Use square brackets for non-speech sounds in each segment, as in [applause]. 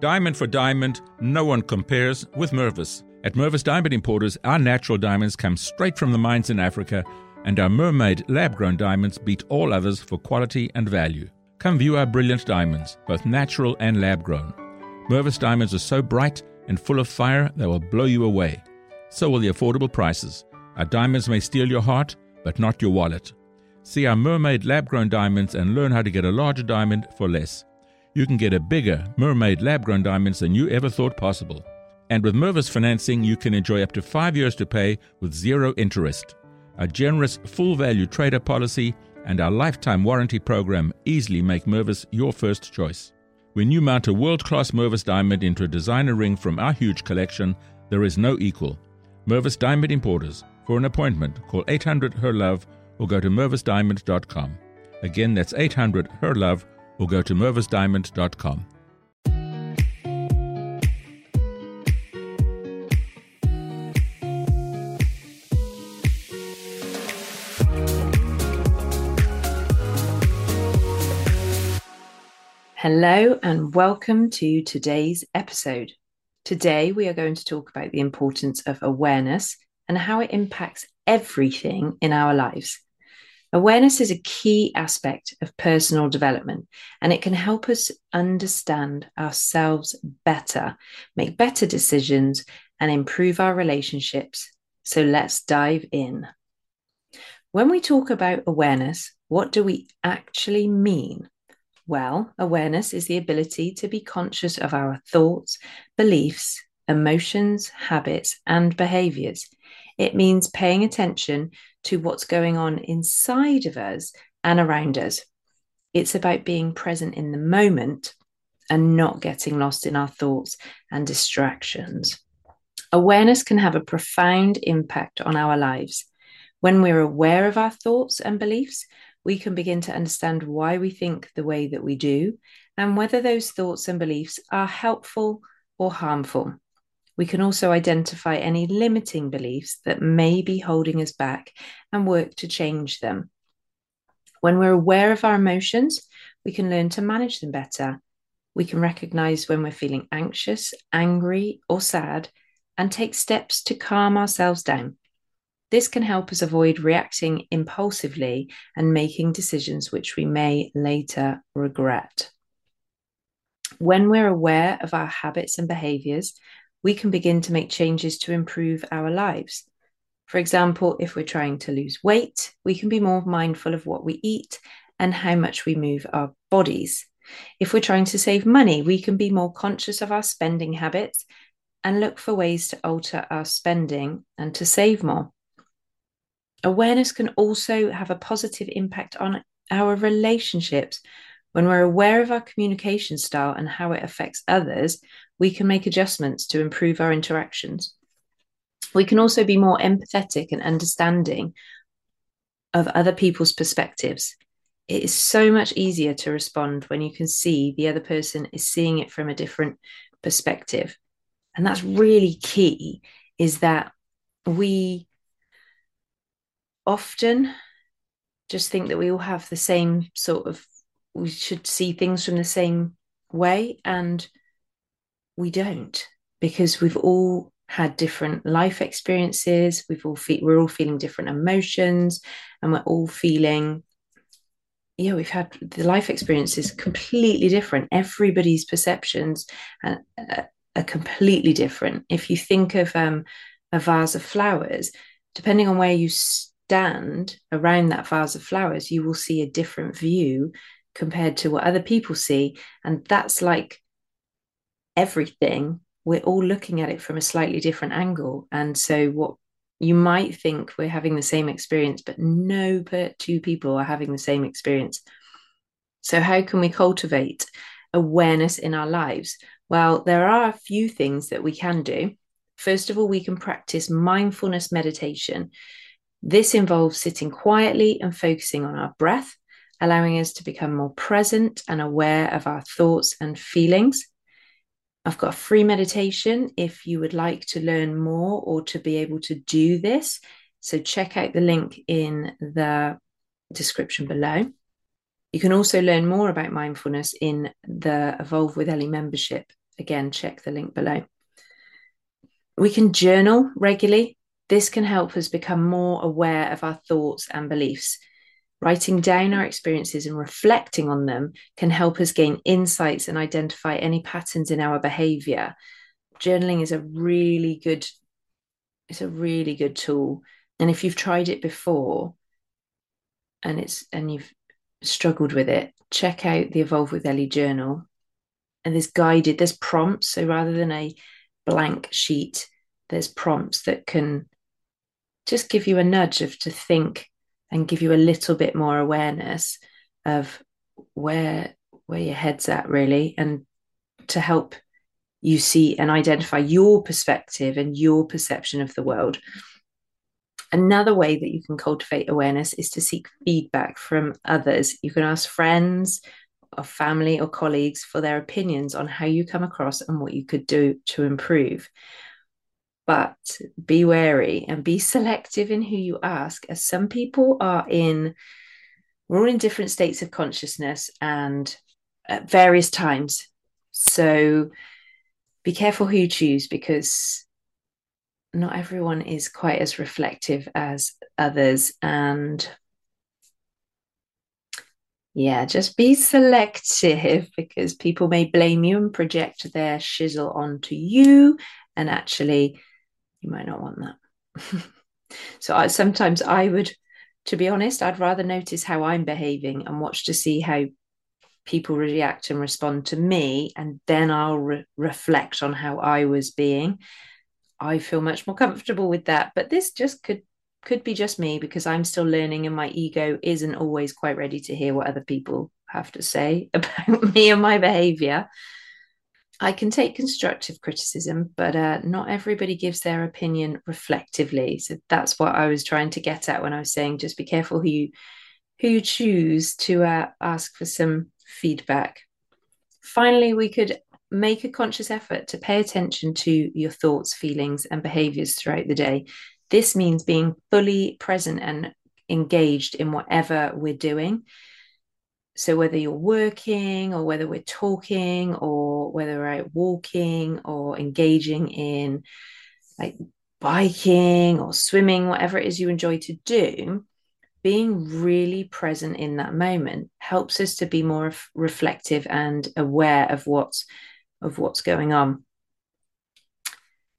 Diamond for diamond, no one compares with Mervis. At Mervis Diamond Importers, our natural diamonds come straight from the mines in Africa, and our mermaid lab grown diamonds beat all others for quality and value. Come view our brilliant diamonds, both natural and lab grown. Mervis diamonds are so bright and full of fire they will blow you away. So will the affordable prices. Our diamonds may steal your heart, but not your wallet. See our mermaid lab grown diamonds and learn how to get a larger diamond for less. You can get a bigger mermaid lab grown diamonds than you ever thought possible. And with Mervis financing, you can enjoy up to five years to pay with zero interest. A generous full value trader policy and our lifetime warranty program easily make Mervis your first choice. When you mount a world class Mervis diamond into a designer ring from our huge collection, there is no equal. Mervis Diamond Importers. For an appointment, call 800 HER LOVE or go to mervisdiamond.com. Again, that's 800 HER LOVE or go to mervisdiamond.com. Hello, and welcome to today's episode. Today, we are going to talk about the importance of awareness and how it impacts everything in our lives. Awareness is a key aspect of personal development, and it can help us understand ourselves better, make better decisions, and improve our relationships. So let's dive in. When we talk about awareness, what do we actually mean? Well, awareness is the ability to be conscious of our thoughts, beliefs, emotions, habits, and behaviors. It means paying attention to what's going on inside of us and around us. It's about being present in the moment and not getting lost in our thoughts and distractions. Awareness can have a profound impact on our lives. When we're aware of our thoughts and beliefs, we can begin to understand why we think the way that we do and whether those thoughts and beliefs are helpful or harmful. We can also identify any limiting beliefs that may be holding us back and work to change them. When we're aware of our emotions, we can learn to manage them better. We can recognize when we're feeling anxious, angry, or sad and take steps to calm ourselves down. This can help us avoid reacting impulsively and making decisions which we may later regret. When we're aware of our habits and behaviors, we can begin to make changes to improve our lives. For example, if we're trying to lose weight, we can be more mindful of what we eat and how much we move our bodies. If we're trying to save money, we can be more conscious of our spending habits and look for ways to alter our spending and to save more. Awareness can also have a positive impact on our relationships. When we're aware of our communication style and how it affects others, we can make adjustments to improve our interactions. We can also be more empathetic and understanding of other people's perspectives. It is so much easier to respond when you can see the other person is seeing it from a different perspective. And that's really key is that we often just think that we all have the same sort of we should see things from the same way and we don't because we've all had different life experiences. We've all fe- we're all feeling different emotions and we're all feeling yeah we've had the life experiences completely different. Everybody's perceptions are, are completely different. If you think of um, a vase of flowers depending on where you stand around that vase of flowers, you will see a different view compared to what other people see. And that's like everything. We're all looking at it from a slightly different angle. And so, what you might think we're having the same experience, but no two people are having the same experience. So, how can we cultivate awareness in our lives? Well, there are a few things that we can do. First of all, we can practice mindfulness meditation. This involves sitting quietly and focusing on our breath, allowing us to become more present and aware of our thoughts and feelings. I've got a free meditation if you would like to learn more or to be able to do this. So check out the link in the description below. You can also learn more about mindfulness in the Evolve with Ellie membership again, check the link below. We can journal regularly. This can help us become more aware of our thoughts and beliefs. Writing down our experiences and reflecting on them can help us gain insights and identify any patterns in our behavior. Journaling is a really good it's a really good tool. And if you've tried it before and it's and you've struggled with it, check out the Evolve with Ellie journal. And there's guided, there's prompts. So rather than a blank sheet, there's prompts that can just give you a nudge of to think and give you a little bit more awareness of where where your head's at really and to help you see and identify your perspective and your perception of the world. Another way that you can cultivate awareness is to seek feedback from others. You can ask friends or family or colleagues for their opinions on how you come across and what you could do to improve but be wary and be selective in who you ask, as some people are in, we're all in different states of consciousness and at various times. So be careful who you choose because not everyone is quite as reflective as others. And yeah, just be selective [laughs] because people may blame you and project their shizzle onto you. And actually, you might not want that. [laughs] so I, sometimes I would, to be honest, I'd rather notice how I'm behaving and watch to see how people react and respond to me, and then I'll re- reflect on how I was being. I feel much more comfortable with that. But this just could could be just me because I'm still learning and my ego isn't always quite ready to hear what other people have to say [laughs] about me and my behavior. I can take constructive criticism, but uh, not everybody gives their opinion reflectively. So that's what I was trying to get at when I was saying just be careful who you who you choose to uh, ask for some feedback. Finally, we could make a conscious effort to pay attention to your thoughts, feelings, and behaviors throughout the day. This means being fully present and engaged in whatever we're doing. So, whether you're working or whether we're talking or whether we're out walking or engaging in like biking or swimming, whatever it is you enjoy to do, being really present in that moment helps us to be more reflective and aware of what's of what's going on.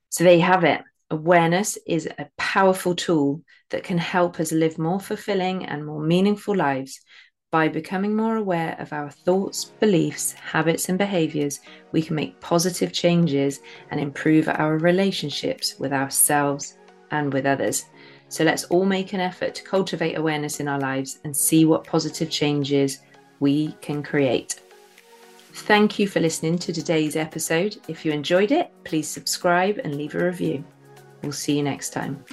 So there you have it. Awareness is a powerful tool that can help us live more fulfilling and more meaningful lives by becoming more aware of our thoughts, beliefs, habits, and behaviors, we can make positive changes and improve our relationships with ourselves and with others. So let's all make an effort to cultivate awareness in our lives and see what positive changes we can create. Thank you for listening to today's episode. If you enjoyed it, please subscribe and leave a review. We'll see you next time.